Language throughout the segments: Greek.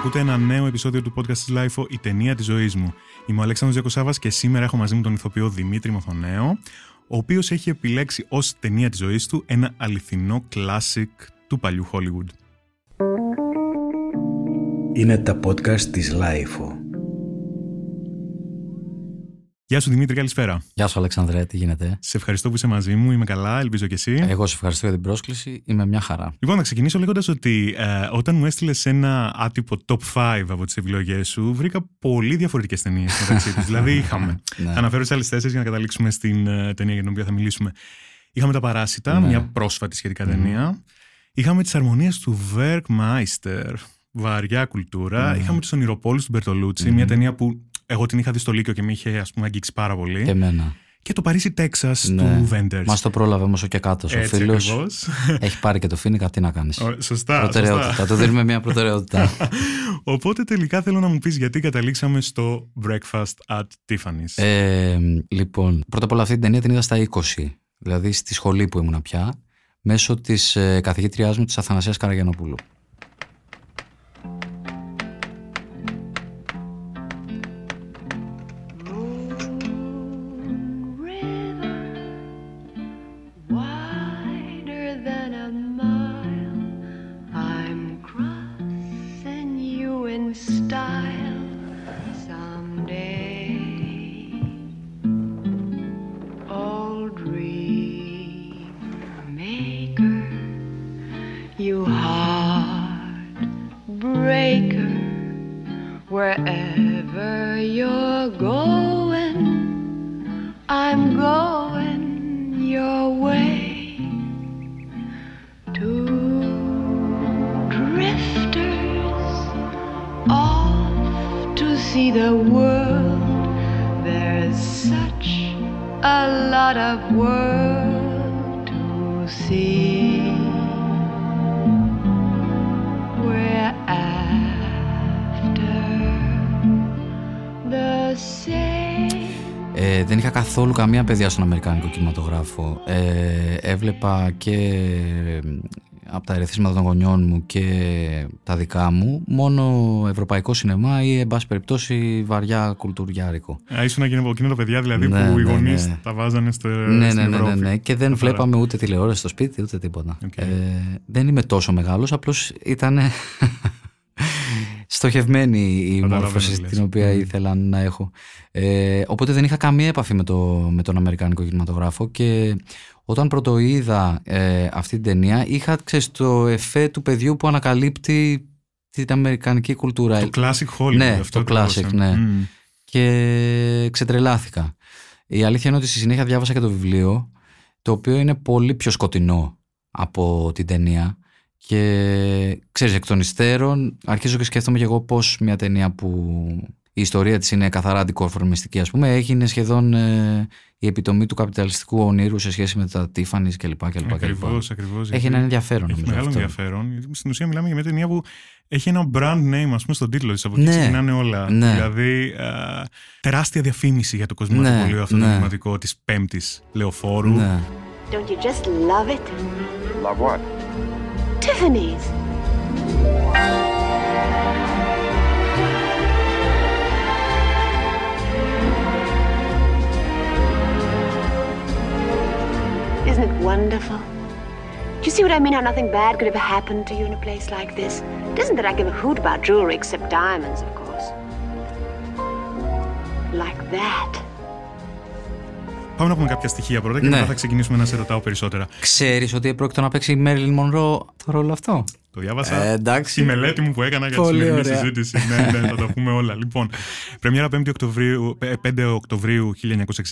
Ακούτε ένα νέο επεισόδιο του podcast της LIFO, η ταινία της ζωής μου. Είμαι ο Αλέξανδρος Διακοσάβας και σήμερα έχω μαζί μου τον ηθοποιό Δημήτρη Μοθονέο, ο οποίος έχει επιλέξει ως ταινία της ζωής του ένα αληθινό classic του παλιού Hollywood. Είναι τα podcast της LIFO. Γεια σου Δημήτρη, καλησπέρα. Γεια σου Αλεξανδρέ, τι γίνεται; Σε ευχαριστώ που είσαι μαζί μου, είμαι καλά, ελπίζω και εσύ. Εγώ σε ευχαριστώ για την πρόσκληση, είμαι μια χαρά. Λοιπόν, να ξεκινήσω λέγοντας ότι ε, όταν μου έστειλες ένα άτυπο top 5 από τις επιλογέ σου, βρήκα πολύ διαφορετικές ταινίες μεταξύ τους. δηλαδή, είχαμε. ναι. Αναφέρω τις άλλες τέσσερις για να καταλήξουμε στην uh, ταινία για την οποία θα μιλήσουμε. Είχαμε Τα Παράσιτα, ναι. μια πρόσφατη σχετικά mm. ταινία. Είχαμε τις αρμονίες του Werkmeister, βαριά κουλτούρα. Mm. Είχαμε τους Ονειροπόλους του Μπερτολούτσι, mm. μια ταινία που εγώ την είχα δει στο Λύκειο και με είχε ας πούμε αγγίξει πάρα πολύ. Και εμένα. Και το Παρίσι Τέξας ναι. του Βέντερ. Μας το πρόλαβε όμως και κάτω. Ο φίλος έχει πάρει και το φίνικα, τι να κάνεις. Σωστά. Προτεραιότητα. Σωστά. Του δίνουμε μια προτεραιότητα. Οπότε τελικά θέλω να μου πεις γιατί καταλήξαμε στο Breakfast at Tiffany's. Ε, λοιπόν, πρώτα απ' όλα αυτή την ταινία την είδα στα 20. Δηλαδή στη σχολή που ήμουν πια, μέσω της ε, καθηγήτριάς μου της Αθανασίας Καραγιανοπούλου. Καθόλου καμία παιδιά στον Αμερικάνικο κινηματογράφο. Ε, έβλεπα και από τα ερεθίσματα των γονιών μου και τα δικά μου μόνο ευρωπαϊκό σινεμά ή εν πάση περιπτώσει βαριά κουλτουριάρικο. Α, ήσουν εκείνο το παιδιά δηλαδή ναι, που οι ναι, γονείς ναι. τα βάζανε στο, ναι, στην ναι, ναι, ναι, ναι, και δεν βλέπαμε ούτε τηλεόραση στο σπίτι ούτε τίποτα. Okay. Ε, δεν είμαι τόσο μεγάλος, απλώς ήταν στοχευμένη η μόρφωση την οποία ήθελα να έχω. Ε, οπότε δεν είχα καμία επαφή με, το, με τον Αμερικάνικο κινηματογράφο και όταν πρώτο είδα ε, αυτή την ταινία είχα ξέρεις, το εφέ του παιδιού που ανακαλύπτει την Αμερικανική κουλτούρα. Το classic Hollywood. Ναι, αυτό το classic, ναι. Και ξετρελάθηκα. Η αλήθεια είναι ότι στη συνέχεια διάβασα και το βιβλίο το οποίο είναι πολύ πιο σκοτεινό από την ταινία και ξέρεις εκ των υστέρων αρχίζω και σκέφτομαι και εγώ πώς μια ταινία που η ιστορία της είναι καθαρά αντικορφορμιστική ας πούμε έγινε σχεδόν ε, η επιτομή του καπιταλιστικού ονείρου σε σχέση με τα Tiffany's κλπ. Ακριβώς, ακριβώς. Έχει ένα ενδιαφέρον. Έχει μεγάλο αυτό. ενδιαφέρον. Στην ουσία μιλάμε για μια ταινία που έχει ένα brand name ας πούμε στον τίτλο της. Από εκεί ναι, ξεκινάνε όλα. Ναι. Δηλαδή α, τεράστια διαφήμιση για το κοσμηματοπολείο ναι, αυτό το ναι. της πέμπτης λεωφόρου. Ναι. Don't you just love it? Love what? Tiffany's. Isn't it wonderful? Do you see what I mean? How nothing bad could ever happen to you in a place like this? It isn't that I give a hoot about jewelry except diamonds, of course. Like that. Πάμε να πούμε κάποια στοιχεία πρώτα και ναι. μετά θα ξεκινήσουμε να σε ρωτάω περισσότερα. Ξέρεις ότι επρόκειτο να παίξει η Μέρλιν Μονρό το ρόλο αυτό; Το διάβασα ε, εντάξει. μελέτη μου που έκανα για τη σημερινή συζήτηση. ναι, ναι, θα τα πούμε όλα. Λοιπόν, πρεμιέρα 5 Οκτωβρίου, 5 Οκτωβρίου 1961.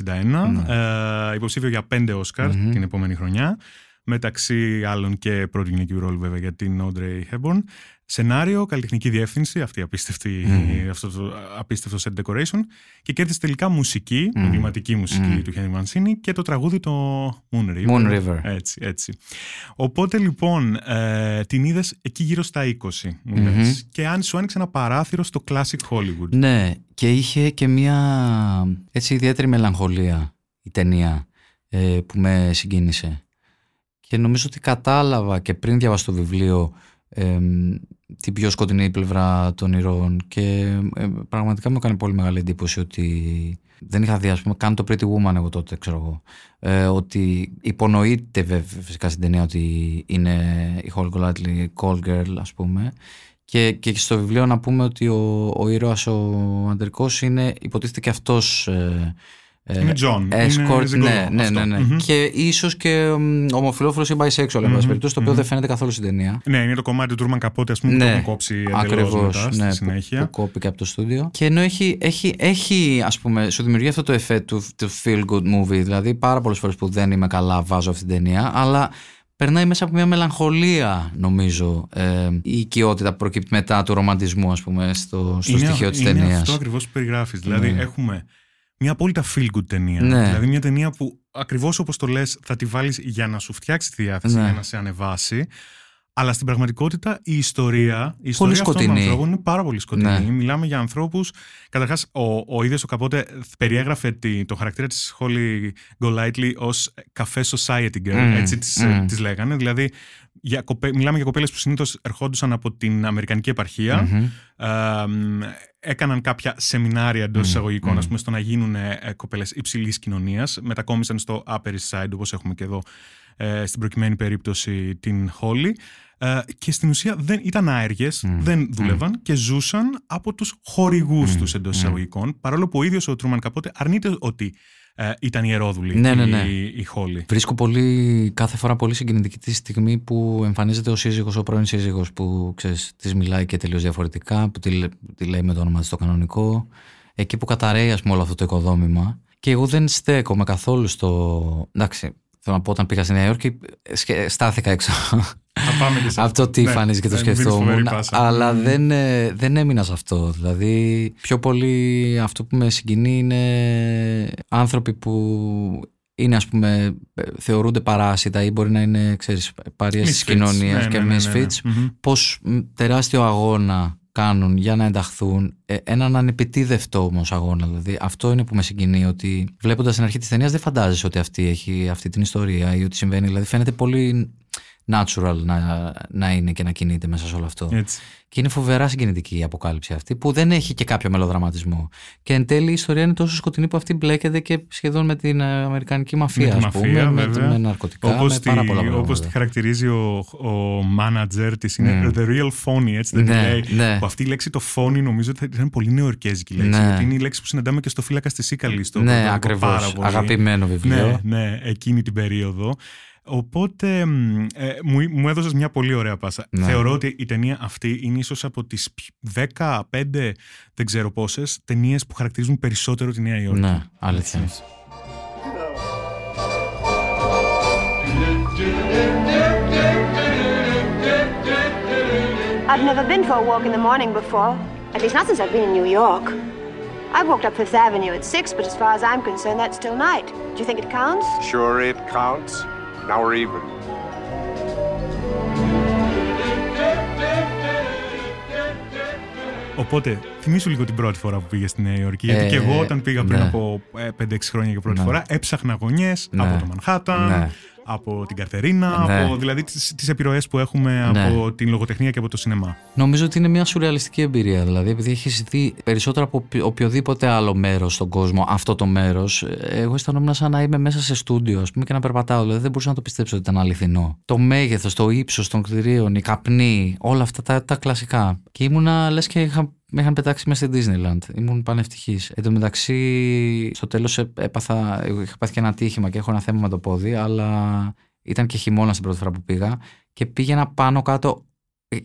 Ναι. Ε, υποψήφιο για 5 οσκαρ mm-hmm. την επόμενη χρονιά. Μεταξύ άλλων και πρώτη γυναικείου ρόλου βέβαια για την Audrey Hepburn. Σενάριο, καλλιτεχνική διεύθυνση, αυτή απίστευτη, mm. αυτό το απίστευτο set decoration και κέρδισε τελικά μουσική, mm. εγκληματική μουσική mm. του Χένι Μανσίνη και το τραγούδι το Moon River. Moon River. Έτσι, έτσι. Οπότε λοιπόν ε, την είδες εκεί γύρω στα 20 μου mm-hmm. και αν σου άνοιξε ένα παράθυρο στο Classic Hollywood. Ναι, και είχε και μια έτσι ιδιαίτερη μελαγχολία η ταινία ε, που με συγκίνησε. Και νομίζω ότι κατάλαβα και πριν διαβάσω το βιβλίο την πιο σκοτεινή πλευρά των ηρώων και ε, πραγματικά μου έκανε πολύ μεγάλη εντύπωση ότι δεν είχα δει, ας πούμε, καν το Pretty Woman εγώ τότε, ξέρω εγώ. Ε, ότι υπονοείται βέβαια φυσικά στην ταινία ότι είναι η Holly Golightly call girl, ας πούμε. Και, και στο βιβλίο να πούμε ότι ο, ο ήρωας ο αντρικός είναι υποτίθεται και αυτός ε, ε, είναι τζ- escort, ναι, ναι, ναι, ναι. Mm-hmm. Και ίσως και ομοφυλόφιλο ή bisexual, εν πάση περιπτώσει, το οποίο δεν φαίνεται καθόλου στην ταινία. Ναι, είναι το κομμάτι του Τούρμαν Καπότε, ας πούμε, ναι, που έχουν κόψει Ακριβώς. Ναι, στη συνέχεια. Που, που κόπηκε από το στούντιο. Και ενώ έχει, έχει, έχει ας πούμε, σου δημιουργεί αυτό το εφέ του, του feel good movie. Δηλαδή, πάρα πολλές φορές που δεν είμαι καλά, βάζω αυτή την ταινία, αλλά περνάει μέσα από μια μελαγχολία, νομίζω, ε, η οικειότητα που προκύπτει μετά του ρομαντισμού, ας πούμε, στο, στο στοιχείο της ταινίας. Είναι αυτό ακριβώς που περιγράφεις. Δηλαδή, ναι. έχουμε μια απόλυτα feel good ταινία. Ναι. Δηλαδή μια ταινία που ακριβώς όπως το λες θα τη βάλεις για να σου φτιάξει τη διάθεση, ναι. για να σε ανεβάσει. Αλλά στην πραγματικότητα η ιστορία, η ιστορία αυτών των ανθρώπων είναι πάρα πολύ σκοτεινή. Ναι. Μιλάμε για ανθρώπους. Καταρχάς, ο, ο ίδιος ο Καπότε περιέγραφε τη, το χαρακτήρα της Holly Golightly ως καφέ society girl. Mm. Έτσι της mm. τις λέγανε. Δηλαδή, για μιλάμε για κοπέλες που συνήθως ερχόντουσαν από την Αμερικανική επαρχία. Mm-hmm. Ε, έκαναν κάποια σεμινάρια εντός mm, εισαγωγικών, mm. πούμε, στο να γίνουν ε, κοπέλες υψηλής κοινωνίας. Μετακόμισαν στο Upper East Side, όπως έχουμε και εδώ ε, στην προκειμένη περίπτωση την Holly. Ε, και στην ουσία δεν ήταν άεργες, δεν δούλευαν και ζούσαν από τους χορηγούς mm. τους εντός εισαγωγικών. Παρόλο που ο ίδιος ο Τρούμαν Καπότε αρνείται ότι ε, ήταν ιερόδουλη ναι, ναι, ναι. η, η Χόλη. Βρίσκω πολύ, κάθε φορά πολύ συγκινητική τη στιγμή που εμφανίζεται ο σύζυγος, ο πρώην σύζυγος που ξέρεις, της μιλάει και τελείως διαφορετικά, που τη, τη λέει με το όνομα της το κανονικό. Εκεί που καταραίει ας πούμε όλο αυτό το οικοδόμημα. Και εγώ δεν στέκομαι καθόλου στο... Εντάξει, θέλω να πω όταν πήγα στη Νέα Υόρκη στάθηκα έξω από το τι ναι, και το σκεφτόμουν. Αλλά δεν, ε, δεν έμεινα σε αυτό. Δηλαδή, πιο πολύ αυτό που με συγκινεί είναι άνθρωποι που είναι ας πούμε θεωρούνται παράσιτα ή μπορεί να είναι ξέρεις παρείες της κοινωνίας ναι, και ναι, misfits ναι, ναι, πως τεράστιο αγώνα κάνουν για να ενταχθούν ε, έναν ανεπιτίδευτο όμως αγώνα. Δηλαδή, αυτό είναι που με συγκινεί, ότι βλέποντας την αρχή της ταινίας δεν φαντάζεσαι ότι αυτή έχει αυτή την ιστορία ή ότι συμβαίνει. Δηλαδή, φαίνεται πολύ natural να, να είναι και να κινείται μέσα σε όλο αυτό. Έτσι. Και είναι φοβερά συγκινητική η αποκάλυψη αυτή, που δεν έχει και κάποιο μελοδραματισμό. Και εν τέλει η ιστορία είναι τόσο σκοτεινή που αυτή μπλέκεται και σχεδόν με την ε, Αμερικανική μαφία, ας πούμε, με, με, ναρκωτικά, όπως με πάρα πολλά πράγματα. Όπως τη χαρακτηρίζει ο, ο manager της, είναι mm. the real phony, έτσι δεν ναι, λέει. Ναι. Που αυτή η λέξη το phony νομίζω ότι είναι πολύ νεοερκέζικη λέξη. Ναι. Γιατί είναι η λέξη που συναντάμε και στο φύλακα τη Σίκαλη. Ναι, ακριβώς. Αγαπημένο βιβλίο. Ναι, ναι, εκείνη την περίοδο. Οπότε ε, μου, μου έδωσες μια πολύ ωραία πάσα. Ναι. Θεωρώ ότι η ταινία αυτή είναι ίσως από τις 15, δεν ξέρω πόσες, ταινίες που χαρακτηρίζουν περισσότερο τη Νέα Υόρκη. Ναι, αλήθεια. I've never been for a walk in the morning before. At least not since I've been in New York. I walked up Fifth Avenue at 6, but as far as I'm concerned, that's still night. Do you think it counts? Sure it counts. Now we're even. Οπότε, θυμίσου λίγο την πρώτη φορά που πήγες στη Νέα Υόρκη. γιατί και εγώ, όταν πήγα πριν ναι. από 5-6 χρόνια για πρώτη ναι. φορά, έψαχνα γωνιές ναι. από το Μανχάταν, ναι από την Καρτερίνα, ναι. από δηλαδή τις, τις επιρροές που έχουμε ναι. από την λογοτεχνία και από το σινεμά. Νομίζω ότι είναι μια σουρεαλιστική εμπειρία, δηλαδή επειδή έχει δει περισσότερο από οποιοδήποτε άλλο μέρος στον κόσμο αυτό το μέρος, εγώ αισθανόμουν σαν να είμαι μέσα σε στούντιο ας πούμε, και να περπατάω, δηλαδή δεν μπορούσα να το πιστέψω ότι ήταν αληθινό. Το μέγεθος, το ύψος των κτηρίων, η καπνή, όλα αυτά τα, τα κλασικά. Και ήμουνα λες και είχα με είχαν πετάξει μέσα στην Disneyland. Ήμουν πανευτυχής. Εν τω μεταξύ, στο τέλος έπαθα. Είχα πάθει και ένα τύχημα και έχω ένα θέμα με το πόδι, αλλά ήταν και χειμώνα την πρώτη φορά που πήγα και πήγαινα πάνω κάτω.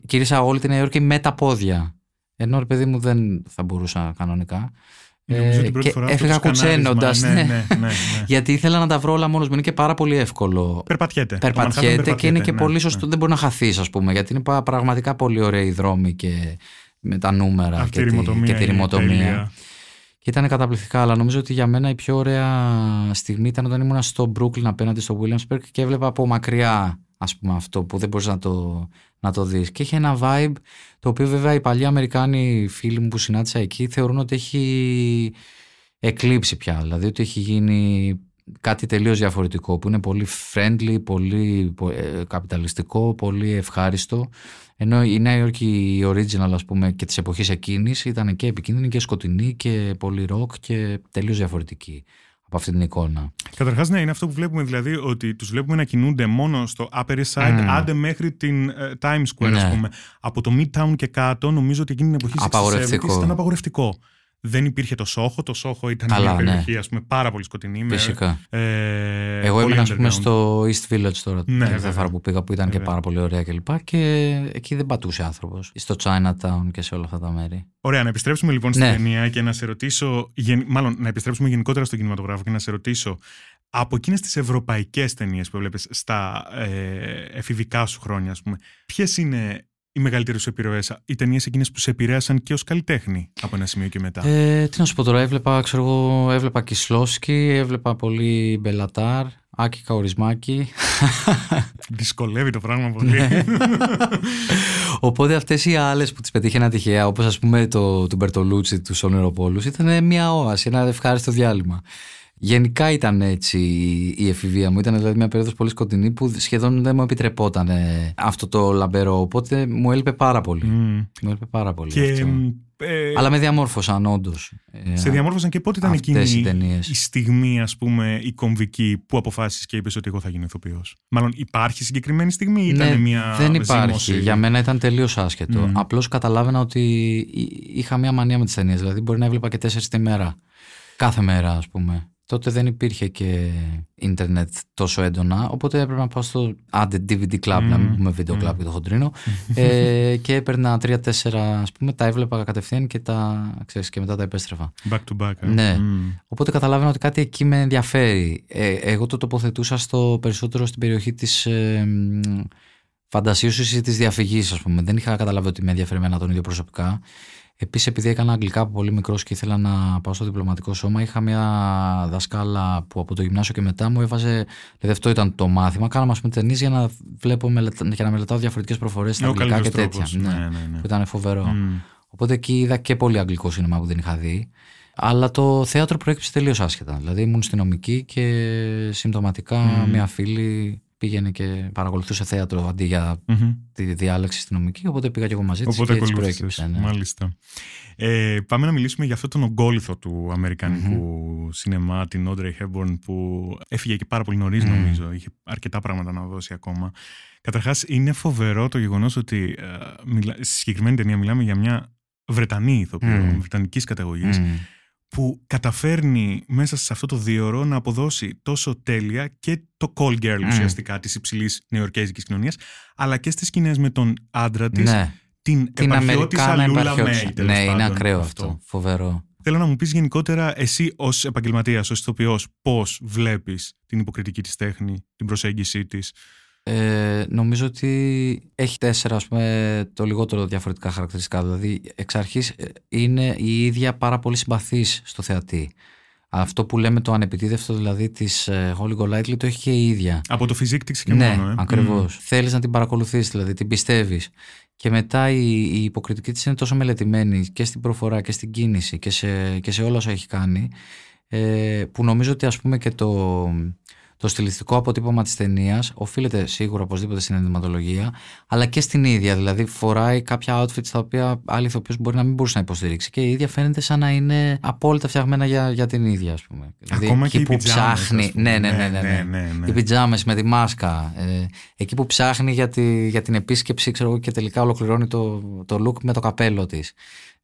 Κυρίσα όλη την Νέα Υόρκη με τα πόδια. Ενώ ρε παιδί μου δεν θα μπορούσα κανονικά. Ε, και έφυγα κουτσένοντα. Ναι, ναι, ναι, ναι, Γιατί ήθελα να τα βρω όλα μόνος μου. Είναι και πάρα πολύ εύκολο. Περπατιέται. Περπατιέται και είναι και πολύ σωστό. Δεν μπορεί να χαθείς, ας πούμε. Γιατί είναι πραγματικά πολύ ωραίοι δρόμοι και με τα νούμερα και, τη, και τη ρημοτομία. Και ήταν καταπληκτικά, αλλά νομίζω ότι για μένα η πιο ωραία στιγμή ήταν όταν ήμουν στο Brooklyn απέναντι στο Williamsburg και έβλεπα από μακριά ας πούμε αυτό που δεν μπορείς να το, να το δεις. Και είχε ένα vibe το οποίο βέβαια οι παλιοί Αμερικάνοι φίλοι μου που συνάντησα εκεί θεωρούν ότι έχει εκλείψει πια. Δηλαδή ότι έχει γίνει κάτι τελείως διαφορετικό που είναι πολύ friendly, πολύ ε, καπιταλιστικό, πολύ ευχάριστο ενώ η Νέα Υόρκη η original ας πούμε και της εποχής εκείνης ήταν και επικίνδυνη και σκοτεινή και πολύ rock και τελείως διαφορετική από αυτή την εικόνα. Καταρχάς ναι είναι αυτό που βλέπουμε δηλαδή ότι τους βλέπουμε να κινούνται μόνο στο Upper East Side mm. άντε μέχρι την uh, Times Square ναι. ας πούμε. Από το Midtown και κάτω νομίζω ότι εκείνη την εποχή ήταν απαγορευτικό δεν υπήρχε το Σόχο. Το Σόχο ήταν Καλά, μια ναι. περιοχή ας πούμε, πάρα πολύ σκοτεινή. Φυσικά. Με, ε, Εγώ ήμουν ας πούμε, στο East Village τώρα, ναι, την φορά που πήγα, που ήταν βέβαια. και πάρα πολύ ωραία κλπ. Και, και εκεί δεν πατούσε άνθρωπος. Στο Chinatown και σε όλα αυτά τα μέρη. Ωραία, να επιστρέψουμε λοιπόν στην ναι. ταινία και να σε ρωτήσω. Μάλλον να επιστρέψουμε γενικότερα στον κινηματογράφο και να σε ρωτήσω από εκείνες τις ευρωπαϊκές ταινίες που βλέπεις στα ε, εφηβικά σου χρόνια, ας πούμε, ποιες είναι οι μεγαλύτερε επιρροές, οι ταινίες εκείνες που σε επηρέασαν και ως καλλιτέχνη από ένα σημείο και μετά; Ε, τι να σου πω τώρα, έβλεπα, ξέρω εγώ, έβλεπα Κισλόσκι, έβλεπα πολύ Μπελατάρ, Άκη Καορισμάκη. Δυσκολεύει το πράγμα πολύ. Ναι. Οπότε αυτές οι άλλες που τις πετύχαινα τυχαία, όπως ας πούμε το, του Μπερτολούτσι, του Σόνεροπόλου, ήταν μια όαση, ένα ευχάριστο διάλειμμα. Γενικά ήταν έτσι η εφηβεία μου. Ήταν δηλαδή μια περίοδος πολύ σκοτεινή που σχεδόν δεν μου επιτρεπόταν αυτό το λαμπερό. Οπότε μου έλειπε πάρα πολύ. Μου έλειπε πάρα πολύ. Και, αυτό. Ε, Αλλά με διαμόρφωσαν όντως. Ε, σε διαμόρφωσαν και πότε ήταν εκείνη η, η στιγμή, ας πούμε, η κομβική που αποφάσισες και είπες ότι εγώ θα γίνω ηθοποιός; Μάλλον υπάρχει συγκεκριμένη στιγμή ή ήταν ναι, μια. Δεν υπάρχει. Για μένα ήταν τελείως άσχετο. Mm. Απλώς καταλάβαινα ότι είχα μια μανία με τις ταινίες. Δηλαδή μπορεί να έβλεπα και τέσσερις τη μέρα. Κάθε μέρα, ας πούμε. Τότε δεν υπήρχε και ίντερνετ τόσο έντονα, οπότε έπρεπε να πάω στο άντε DVD club, mm. να μην πούμε video club mm. και το χοντρίνο ε, και έπαιρνα τρία-τέσσερα, ας πούμε, τα έβλεπα κατευθείαν και, τα, ξέρεις, και μετά τα επέστρεφα. Back to back. Ε. Ναι. Mm. Οπότε καταλάβαινα ότι κάτι εκεί με ενδιαφέρει. Ε, εγώ το τοποθετούσα στο περισσότερο στην περιοχή της ε, φαντασίωσης ή της διαφυγής, ας πούμε. Δεν είχα καταλάβει ότι με ενδιαφέρει εμένα τον ίδιο προσωπικά. Επίσης, επειδή έκανα αγγλικά από πολύ μικρός και ήθελα να πάω στο διπλωματικό σώμα, είχα μια δασκάλα που από το γυμνάσιο και μετά μου έβαζε. Δηλαδή, αυτό ήταν το μάθημα. Κάναμε, ας πούμε, ταινίες για να βλέπω για να μελετάω διαφορετικές προφορές στα αγγλικά και τέτοια. Ναι, ναι, ναι, ναι. Που ήταν φοβερό. Mm. Οπότε εκεί είδα και πολύ αγγλικό σινεμά που δεν είχα δει. Αλλά το θέατρο προέκυψε τελείως άσχετα. Δηλαδή, ήμουν στην νομική και συμπτωματικά mm. μια φίλη πήγαινε και παρακολουθούσε θέατρο αντί για mm-hmm. τη διάλεξη στην νομική. Οπότε πήγα και εγώ μαζί της και έτσι προέκυψε. Ναι. Μάλιστα. Ε, πάμε να μιλήσουμε για αυτόν τον ογκόλυθο του αμερικανικού mm-hmm. σινεμά, την Audrey Hepburn, που έφυγε και πάρα πολύ νωρίς, mm. νομίζω. Είχε αρκετά πράγματα να δώσει ακόμα. Καταρχάς, είναι φοβερό το γεγονός ότι ε, μιλά, στη συγκεκριμένη ταινία μιλάμε για μια Βρετανή ηθοποιό, mm. βρετανικής καταγωγής. Mm που καταφέρνει μέσα σε αυτό το δύο να αποδώσει τόσο τέλεια και το call girl mm. ουσιαστικά της υψηλής νεοερκέζικης κοινωνίας αλλά και στις σκηνές με τον άντρα της ναι. την, την Αμερικάνα Λούλα Μέη. Ναι, είναι ακραίο αυτό. Φοβερό. Θέλω να μου πεις γενικότερα εσύ ως επαγγελματίας, ως ηθοποιός πώς βλέπεις την υποκριτική της τέχνη, την προσέγγιση της; Ε, νομίζω ότι έχει τέσσερα ας πούμε, το λιγότερο διαφορετικά χαρακτηριστικά. Δηλαδή, εξ αρχής ε, είναι η ίδια πάρα πολύ συμπαθής στο θεατή. Αυτό που λέμε το ανεπιτίδευτο δηλαδή της ε, Holly Golightly το έχει και η ίδια. Από το φυσικό της και ναι, μόνο. Ε. Ακριβώς. Mm. Θέλεις να την παρακολουθήσει, δηλαδή την πιστεύεις. Και μετά η, η υποκριτική της είναι τόσο μελετημένη και στην προφορά και στην κίνηση και σε, και σε όλα όσα έχει κάνει. Ε, που νομίζω ότι ας πούμε και το, το στιλιστικό αποτύπωμα της ταινίας οφείλεται σίγουρα οπωσδήποτε στην ενδυματολογία, αλλά και στην ίδια. Δηλαδή, φοράει κάποια outfits τα οποία άλλη ηθοποιό μπορεί να μην μπορούσε να υποστηρίξει και η ίδια φαίνεται σαν να είναι απόλυτα φτιαγμένα για, για την ίδια, ας πούμε. Δηλαδή, Ακόμα εκεί και που ψάχνει. Ναι, ναι, ναι, ναι, ναι, ναι, ναι. Οι πιτζάμες με τη μάσκα. Ε, εκεί που ψάχνει για, τη, για την επίσκεψη, ξέρω και τελικά ολοκληρώνει το, το look με το καπέλο της.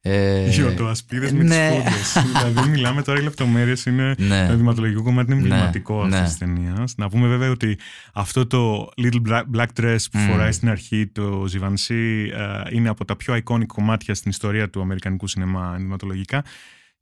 Ε, Γιοτοασπίδε με ναι. τι φούδε. δηλαδή, μιλάμε τώρα οι λεπτομέρειες. Είναι ναι. το δημοτολογικό κομμάτι είναι ναι. εμβληματικό ναι. αυτής της ταινίας. Να πούμε βέβαια ότι αυτό το little black dress που mm. φοράει στην αρχή το Ζιβανσί ε, είναι από τα πιο iconic κομμάτια στην ιστορία του αμερικανικού σινεμά ενδυματολογικά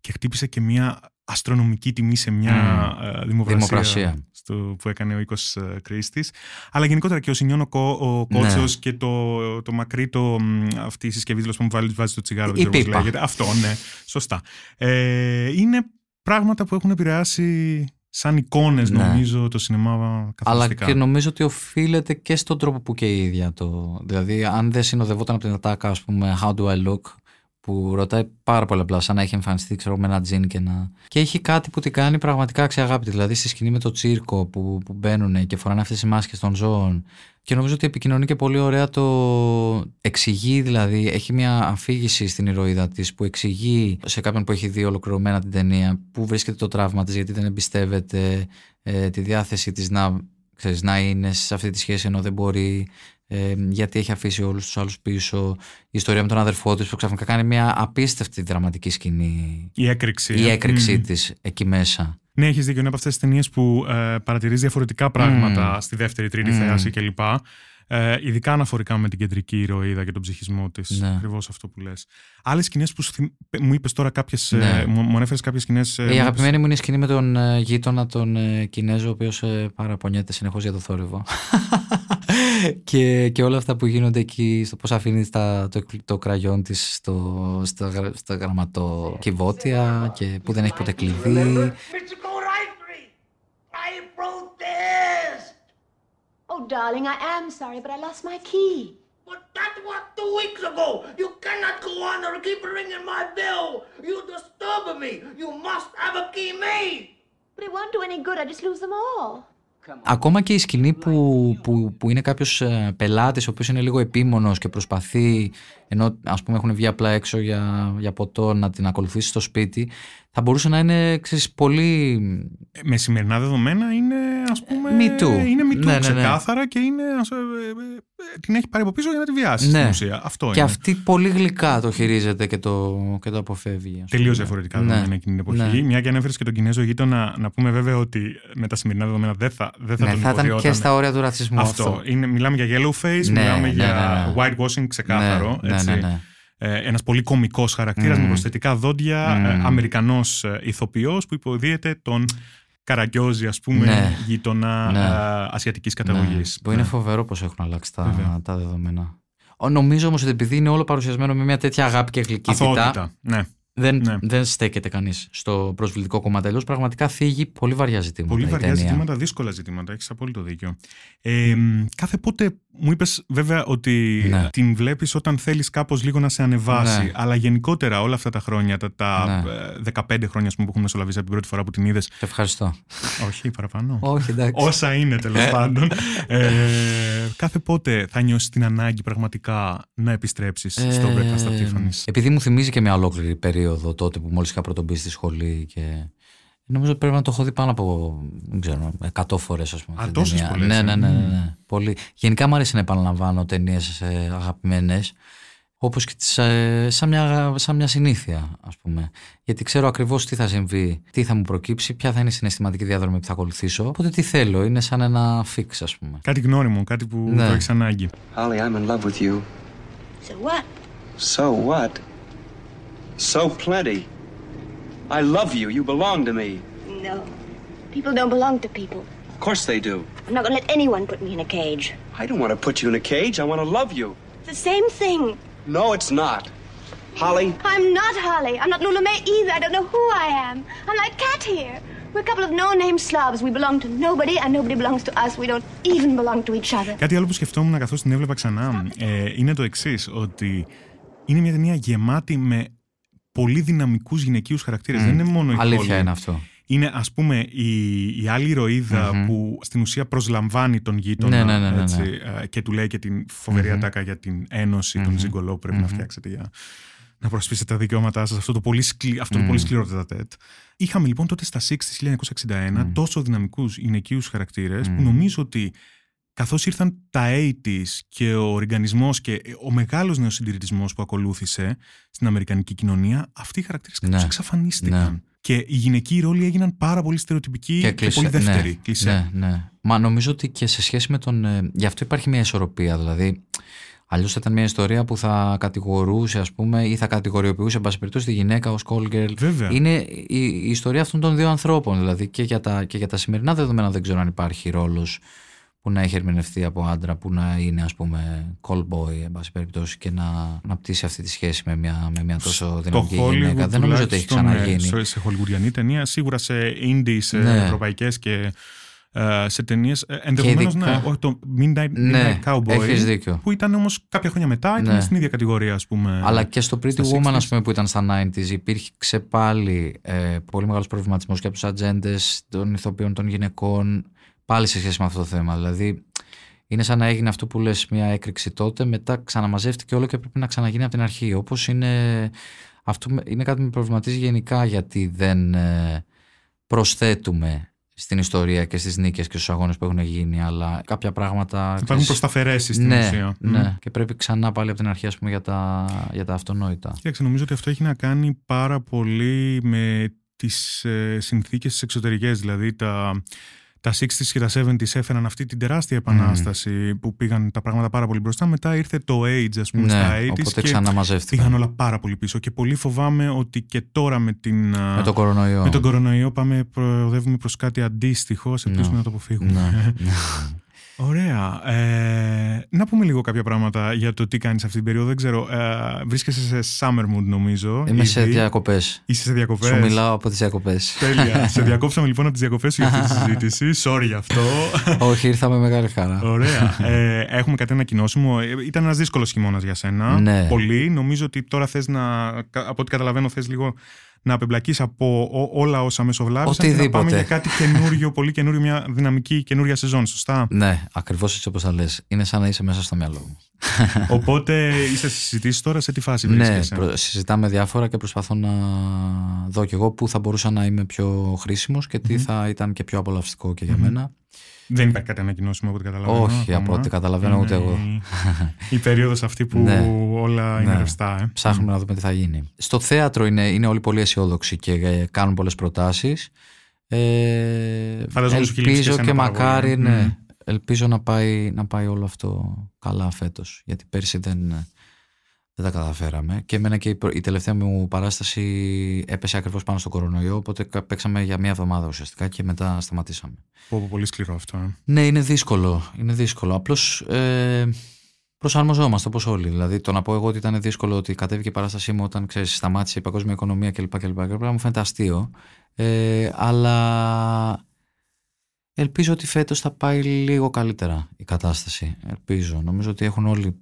και χτύπησε και μια αστρονομική τιμή σε μια mm. δημοκρασία, Στο, που έκανε ο οίκος uh, Κρίστης. Αλλά γενικότερα και ο Σινιών ο, ο Κότσος ναι. και το, το μακρύ το, αυτή η συσκευή δηλαδή, που βάζει, βάζει το τσιγάρο, δεν ξέρω πώς λέγεται. Αυτό, ναι, σωστά. Ε, είναι πράγματα που έχουν επηρεάσει σαν εικόνες, ναι. νομίζω, το σινεμά καθοριστικά. Αλλά και νομίζω ότι οφείλεται και στον τρόπο που και η ίδια το. Δηλαδή, αν δεν συνοδευόταν από την ατάκα, ας πούμε, How do I look, που ρωτάει πάρα πολλά απλά, σαν να έχει εμφανιστεί ξέρω, με ένα τζιν και να. Και έχει κάτι που την κάνει πραγματικά αξιαγάπητη. Δηλαδή στη σκηνή με το τσίρκο που, που μπαίνουν και φοράνε αυτές οι μάσκες των ζώων. Και νομίζω ότι επικοινωνεί και πολύ ωραία το. Εξηγεί δηλαδή, έχει μια αφήγηση στην ηρωίδα της που εξηγεί σε κάποιον που έχει δει ολοκληρωμένα την ταινία πού βρίσκεται το τραύμα της, γιατί δεν εμπιστεύεται ε, τη διάθεση της να, να είναι σε αυτή τη σχέση ενώ δεν μπορεί ε, γιατί έχει αφήσει όλους τους άλλους πίσω η ιστορία με τον αδερφό της που ξαφνικά κάνει μια απίστευτη δραματική σκηνή η έκρηξη η έκρηξή mm. της εκεί μέσα ναι, έχεις δίκιο. Είναι από αυτές τις ταινίες που ε, παρατηρείς διαφορετικά πράγματα στη δεύτερη, τρίτη mm. θέαση κλπ. Ε, ειδικά αναφορικά με την κεντρική ηρωίδα και τον ψυχισμό της. Ναι. Ακριβώς αυτό που λες. Άλλες σκηνές που μου είπες τώρα κάποιες. Ε, ναι. μου ανέφερες κάποιες σκηνές. Ε, η αγαπημένη μου είναι η σκηνή με τον ε, γείτονα, τον ε, Κινέζο, ο οποίος ε, παραπονιέται συνεχώς για το θόρυβο. και, και όλα αυτά που γίνονται εκεί, στο πώς αφήνει το, το κραγιόν της στο, στα, στα γραμματοκιβώτια και που δεν έχει ποτέ κλειδί. Oh, darling, I am sorry, but I lost my key. But that was two weeks ago. You cannot go on or keep ringing my bell. You disturb me. You must have a key made. But it won't do any good. I just lose them all. Ακόμα και η σκηνή που, που, που είναι κάποιο ε, πελάτη, ο οποίο είναι λίγο επίμονο και προσπαθεί, ενώ α πούμε έχουν βγει απλά έξω για, για ποτό, να την ακολουθήσει στο σπίτι, θα μπορούσε να είναι ξέρεις, πολύ. Με σημερινά δεδομένα είναι ας πούμε. Too. Είναι μη ναι, ναι, ναι, ξεκάθαρα και είναι, ας, ε, ε, την έχει πάρει από πίσω για να τη βιάσει ναι. στην ουσία. Αυτό και είναι. αυτή πολύ γλυκά το χειρίζεται και το, και το αποφεύγει. Τελείως διαφορετικά δεδομένα ναι. εκείνη την εποχή. Μια και ανέφερες και τον Κινέζο γείτονα, να πούμε βέβαια ότι με τα σημερινά δεδομένα δεν θα, δεν θα ναι, τον θα ήταν και στα όρια του ρατσισμού. Αυτό. αυτό. Είναι, μιλάμε για yellow face, μιλάμε για whitewashing ξεκάθαρο. έτσι. Ναι. Ε, ένας πολύ κομικός χαρακτήρας mm. με προσθετικά δόντια, mm. Αμερικανός ηθοποιός που υποδίεται τον Καραγκιόζη, ας πούμε, ναι. γείτονα ναι. ασιατικής καταγωγής. Ναι. Που είναι φοβερό πώς έχουν αλλάξει τα, τα δεδομένα. Νομίζω όμως ότι επειδή είναι όλο παρουσιασμένο με μια τέτοια αγάπη και γλυκύτητα, ναι δεν, ναι. δεν στέκεται κανείς στο προσβλητικό κομμάτι. Αλλιώς πραγματικά φύγει πολύ βαριά ζητήματα. Πολύ βαριά ζητήματα, δύσκολα ζητήματα. Έχεις απόλυτο δίκιο. Ε, κάθε πότε μου είπες βέβαια ότι ναι. την βλέπεις όταν θέλεις κάπως λίγο να σε ανεβάσει. Ναι. Αλλά γενικότερα όλα αυτά τα χρόνια, τα, τα 15 ναι. χρόνια πούμε, που έχουν μεσολαβήσει από την πρώτη φορά που την είδες. Ευχαριστώ. Όχι, παραπάνω. Όχι, εντάξει. Όσα είναι τέλος πάντων. ε, κάθε πότε θα νιώσεις την ανάγκη πραγματικά να επιστρέψεις ε, στο Breakfast at Tiffany's. Επειδή μου θυμίζει και μια ολόκληρη περίοδο τότε που μόλις είχα πρωτομπεί στη σχολή και Νομίζω ότι πρέπει να το έχω δει πάνω από δεν ξέρω, 100 φορές, ας πούμε. Α, τόσες πολλές. Ναι, ναι, ναι, ναι, ναι. Πολύ. Γενικά μου αρέσει να επαναλαμβάνω ταινίες αγαπημένες. Όπως και τις, σαν, μια, σαν μια συνήθεια, ας πούμε. Γιατί ξέρω ακριβώς τι θα συμβεί, τι θα μου προκύψει, ποια θα είναι η συναισθηματική διαδρομή που θα ακολουθήσω. Οπότε τι θέλω, είναι σαν ένα φίξ, ας πούμε. Κάτι γνώριμο, κάτι που ναι. το έχεις ανάγκη. Holly, I'm in love with you. So what? So what? So plenty. I love you. You belong to me. No. People don't belong to people. Of course they do. I'm not going to let anyone put me in a cage. I don't want to put you in a cage. I want to love you. It's the same thing. No, it's not. Holly? I'm not Holly. I'm not Lula May either. I don't know who I am. I'm like Cat here. We're a couple of no-name Slavs. We belong to nobody and nobody belongs to us. We don't even belong to each other. Κάτι άλλο που σκεφτόμουν καθώς την έβλεπα ξανά ε, είναι το εξή ότι είναι μια ταινία γεμάτη με πολύ δυναμικούς γυναικείους χαρακτήρες. Mm. Δεν είναι μόνο η Αλήθεια είναι αυτό. Είναι ας πούμε η, η άλλη ηρωίδα που στην ουσία προσλαμβάνει τον γείτονα ναι, ναι, ναι, έτσι, ε, και του λέει και την φοβερή ατάκα για την ένωση των Ζιγκολό που πρέπει να φτιάξετε για να προσπίσετε τα δικαιώματά σας. Αυτό το πολύ, σκλη, αυτό το πολύ σκληρό τετατέτ. Είχαμε λοιπόν τότε στα 6 1961 τόσο δυναμικούς γυναικείους χαρακτήρες που νομίζω ότι καθώς ήρθαν τα 80's και ο οργανισμός και ο μεγάλος νεοσυντηρητισμός που ακολούθησε στην Αμερικανική κοινωνία, αυτοί οι χαρακτήρες ναι. εξαφανίστηκαν. Ναι. Και οι γυναικοί ρόλοι έγιναν πάρα πολύ στερεοτυπικοί και, και πολύ δεύτεροι. Ναι, κλισέ. ναι, ναι. Μα νομίζω ότι και σε σχέση με τον... Ε, γι' αυτό υπάρχει μια ισορροπία, δηλαδή... Αλλιώς θα ήταν μια ιστορία που θα κατηγορούσε, ας πούμε, ή θα κατηγοριοποιούσε, εν πάση περιπτώσει, τη γυναίκα ως call girl. Βέβαια. Είναι η, η ιστορία αυτών των δύο ανθρώπων. Δηλαδή και για τα, και για τα σημερινά δεδομένα δεν ξέρω αν υπάρχει ρόλος που να έχει ερμηνευτεί από άντρα, που να είναι ας πούμε call boy, εν πάση περιπτώσει, και να, να πτήσει αυτή τη σχέση με μια, με μια τόσο δυναμική γυναίκα. Δεν νομίζω ότι έχει ξαναγίνει. Σε, σε χολιγουριανή ταινία, σίγουρα σε indie, σε ναι. ευρωπαϊκές και ε, σε ταινίες. Ενδεχομένως ναι, όχι το Midnight, ναι, Cowboy. Έχεις δίκιο. Που ήταν όμως κάποια χρόνια μετά, ήταν Ναι. στην ίδια κατηγορία, ας πούμε. Αλλά και στο Pretty στα Woman, 60s. ας πούμε, που ήταν στα 90s, υπήρχε πάλι ε, πολύ μεγάλος προβληματισμός και από τους ατζέντες των ηθοποιών των γυναικών, πάλι σε σχέση με αυτό το θέμα. Δηλαδή, είναι σαν να έγινε αυτό που λες μια έκρηξη τότε, μετά ξαναμαζεύτηκε όλο και πρέπει να ξαναγίνει από την αρχή. Όπως είναι. Αυτό με- είναι κάτι που με προβληματίζει γενικά γιατί δεν ε, προσθέτουμε στην ιστορία και στις νίκες και στους αγώνες που έχουν γίνει αλλά κάποια πράγματα Υπάρχουν ξέρεις, προσταφαιρέσει στην ναι, ουσία. ναι. Μμ. και πρέπει ξανά πάλι από την αρχή ας πούμε, για, τα, για τα αυτονόητα Κοίταξε, νομίζω ότι αυτό έχει να κάνει πάρα πολύ με τις ε, συνθήκες τις εξωτερικές. Δηλαδή τα, τα 60s και τα 70s έφεραν αυτή την τεράστια επανάσταση που πήγαν τα πράγματα πάρα πολύ μπροστά. Μετά ήρθε το age, ας πούμε, στα ναι, 80s οπότε και ξαναμαζεύτηκαν πήγαν όλα πάρα πολύ πίσω. Και πολύ φοβάμαι ότι και τώρα με, την, α, με τον κορονοϊό με τον κορονοϊό πάμε, προοδεύουμε προς κάτι αντίστοιχο. Ας ελπίσουμε Ναι. να το αποφύγουμε. ναι, ναι. Ωραία. Ε, να πούμε λίγο κάποια πράγματα για το τι κάνεις αυτή την περίοδο. Δεν ξέρω. Ε, βρίσκεσαι σε summer mood νομίζω. Είμαι σε ήδη. διακοπές Είσαι σε διακοπές. Σου μιλάω από τις διακοπές Τέλεια. σε διακόψαμε λοιπόν από τις διακοπές για αυτή τη συζήτηση. Sorry γι' αυτό. Όχι, ήρθα με μεγάλη χαρά Ωραία. Ε, έχουμε κάτι να ανακοινώσουμε. Ε, Ήταν ένας δύσκολος χειμώνας για σένα. Ναι. Πολύ. Νομίζω ότι τώρα θες να, από ό,τι καταλαβαίνω, θες λίγο να απεμπλακείς από ό- όλα όσα μεσοβλάβησαν και να Οτιδήποτε. πάμε για κάτι καινούριο, πολύ καινούριο, μια δυναμική καινούρια σεζόν, σωστά; Ναι, ακριβώς έτσι όπως θα λες Είναι σαν να είσαι μέσα στο μυαλό μου Οπότε είσαι στις συζητήσεις τώρα σε τι φάση Ναι, βρίσκεσαι. προ- συζητάμε διάφορα και προσπαθώ να δω κι εγώ πού θα μπορούσα να είμαι πιο χρήσιμος και τι θα ήταν και πιο απολαυστικό και για μένα. Δεν υπάρχει κάτι ανακοινώσιμο από ό,τι καταλαβαίνω. Όχι, ακόμα. από ό,τι καταλαβαίνω ούτε Είναι εγώ. Η, η περίοδος αυτή που Ναι. όλα είναι Ναι. ρευστά. Ε. Ψάχνουμε να δούμε τι θα γίνει. Στο θέατρο είναι, είναι όλοι πολύ αισιόδοξοι και ε, κάνουν πολλές προτάσεις. Ε, Φανταζόμουν σου κυλήσει και ελπίζω εσένα και πάρα μακάρι, πολύ, ε. ναι. Μμ. Ελπίζω να πάει, να πάει όλο αυτό καλά φέτος. Γιατί πέρσι δεν, δεν τα καταφέραμε. Και εμένα και η, προ- η τελευταία μου παράσταση έπεσε ακριβώς πάνω στο κορονοϊό. Οπότε κα- παίξαμε για μία εβδομάδα ουσιαστικά και μετά σταματήσαμε. Πω, πω, πολύ σκληρό αυτό. ε. Ναι, είναι δύσκολο. Είναι δύσκολο. Απλώς ε, προσαρμοζόμαστε όπως όλοι. Δηλαδή, το να πω εγώ ότι ήταν δύσκολο ότι κατέβηκε η παράστασή μου όταν ξέρεις, σταμάτησε η παγκόσμια οικονομία κλπ. κλπ, κλπ μου φαίνεται αστείο. Ε, αλλά ελπίζω ότι φέτος θα πάει λίγο καλύτερα η κατάσταση. Ελπίζω. Νομίζω ότι έχουν όλοι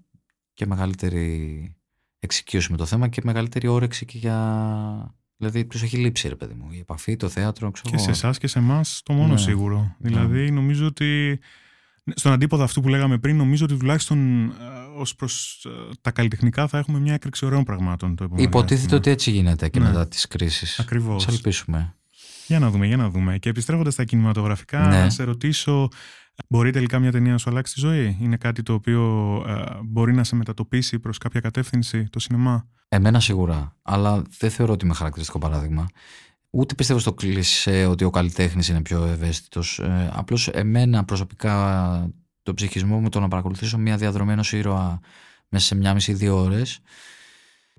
και μεγαλύτερη εξοικείωση με το θέμα και μεγαλύτερη όρεξη και για. Δηλαδή, του έχει λείψει, ρε παιδί μου. Η επαφή, το θέατρο, ξέρω Και εγώ. σε εσάς και σε εμάς το μόνο Ναι. σίγουρο. Δηλαδή, νομίζω ότι. Στον αντίποδο αυτού που λέγαμε πριν, νομίζω ότι τουλάχιστον ως προς τα καλλιτεχνικά θα έχουμε μια έκρηξη ωραίων πραγμάτων το επόμενο. Υποτίθεται ότι έτσι γίνεται και Ναι. μετά τις κρίσεις. Ακριβώς. Ας ελπίσουμε. Για να δούμε, για να δούμε. Και επιστρέφοντας στα κινηματογραφικά, Ναι. να σε ρωτήσω, μπορεί τελικά μια ταινία να σου αλλάξει τη ζωή; Είναι κάτι το οποίο ε, μπορεί να σε μετατοπίσει προς κάποια κατεύθυνση, το σινεμά; Εμένα σίγουρα, αλλά δεν θεωρώ ότι είμαι χαρακτηριστικό παράδειγμα. Ούτε πιστεύω στο κλισέ ότι ο καλλιτέχνης είναι πιο ευαίσθητος. Ε, Απλώς εμένα προσωπικά το ψυχισμό μου το να παρακολουθήσω μια διαδρομή ενός ήρωα μέσα σε μια μισή-δύο ώρες.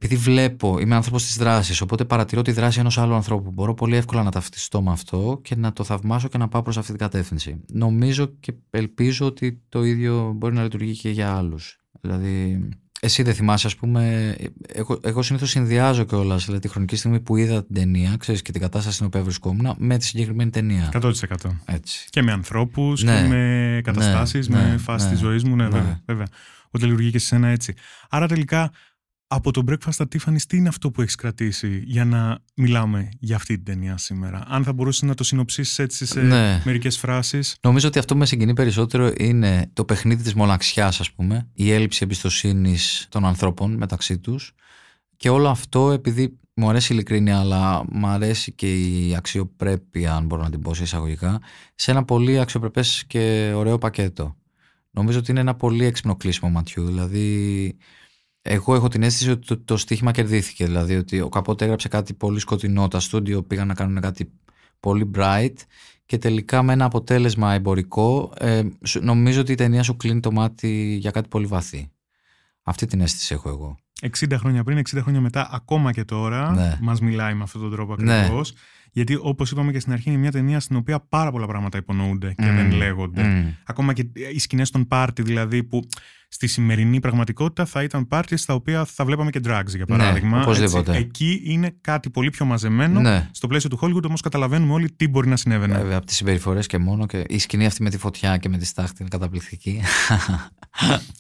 Επειδή βλέπω, είμαι άνθρωπος της δράσης, οπότε παρατηρώ τη δράση ενός άλλου ανθρώπου. Μπορώ πολύ εύκολα να ταυτιστώ με αυτό και να το θαυμάσω και να πάω προς αυτή την κατεύθυνση. Νομίζω και ελπίζω ότι το ίδιο μπορεί να λειτουργεί και για άλλους. Δηλαδή, εσύ δεν θυμάσαι, ας πούμε. Εγώ, εγώ συνήθως συνδυάζω κιόλας δηλαδή, τη χρονική στιγμή που είδα την ταινία, ξέρεις και την κατάσταση στην οποία βρισκόμουν, με τη συγκεκριμένη ταινία. 100%. Έτσι. Και με ανθρώπους Ναι. και με καταστάσεις, Ναι, με ναι, φάση ναι. της ζωής μου. Ναι, Ναι. βέβαια. βέβαια. Ότι λειτουργεί και σε ένα έτσι. Άρα τελικά από το Breakfast at Tiffany's τι είναι αυτό που έχεις κρατήσει για να μιλάμε για αυτή την ταινία σήμερα; Αν θα μπορούσες να το συνοψίσεις έτσι σε Ναι. μερικές φράσεις. Νομίζω ότι αυτό που με συγκινεί περισσότερο είναι το παιχνίδι της μοναξιάς ας πούμε, η έλλειψη εμπιστοσύνης των ανθρώπων μεταξύ τους και όλο αυτό επειδή μου αρέσει η ειλικρίνεια αλλά μου αρέσει και η αξιοπρέπεια αν μπορώ να την πω σε εισαγωγικά σε ένα πολύ αξιοπρεπές και ωραίο πακέτο. Νομίζω ότι είναι ένα πολύ έξυπνο κλείσιμο ματιού. Δηλαδή, εγώ έχω την αίσθηση ότι το, το στοίχημα κερδίθηκε. Δηλαδή, ότι ο Καπότε έγραψε κάτι πολύ σκοτεινό, τα στούντιο πήγαν να κάνουν κάτι πολύ bright και τελικά με ένα αποτέλεσμα εμπορικό ε, σου- νομίζω ότι η ταινία σου κλείνει το μάτι για κάτι πολύ βαθύ. Αυτή την αίσθηση έχω εγώ. 60 χρόνια πριν, 60 χρόνια μετά, ακόμα και τώρα, Ναι. μας μιλάει με αυτόν τον τρόπο Ναι. ακριβώς. Γιατί όπως είπαμε και στην αρχή, είναι μια ταινία στην οποία πάρα πολλά πράγματα υπονοούνται και Μμμ. δεν λέγονται. Μμμ. Ακόμα και οι σκηνές των πάρτι, δηλαδή, που στη σημερινή πραγματικότητα θα ήταν πάρτι στα οποία θα βλέπαμε και drugs για ναι, παράδειγμα. Ναι, Έτσι, εκεί είναι κάτι πολύ πιο μαζεμένο. Ναι. Στο πλαίσιο του Hollywood όμως καταλαβαίνουμε όλοι τι μπορεί να συνέβαινε. Βέβαια, από τις συμπεριφορές και μόνο. Και η σκηνή αυτή με τη φωτιά και με τη στάχτη είναι καταπληκτική.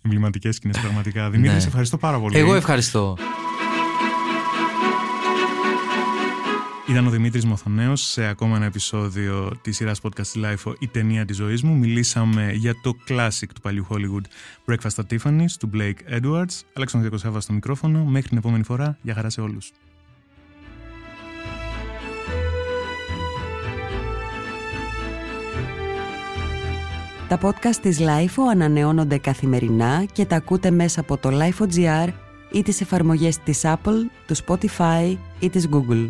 Εμβληματικές σκηνές πραγματικά. Δημήτρη, ναι. σε ευχαριστώ πάρα πολύ. Εγώ ευχαριστώ. Ήταν ο Δημήτρης Μοθονέος σε ακόμα ένα επεισόδιο της σειράς podcast Life η ταινία της ζωής μου. Μιλήσαμε για το classic του παλιού Hollywood Breakfast at Tiffany's του Blake Edwards. Αλέξανδρο Διακοσέβα στο μικρόφωνο. Μέχρι την επόμενη φορά. Για χαρά σε όλους. Τα podcast της LIFO ανανεώνονται καθημερινά και τα ακούτε μέσα από το LIFO.gr ή τις εφαρμογές της Apple, του Spotify ή της Google.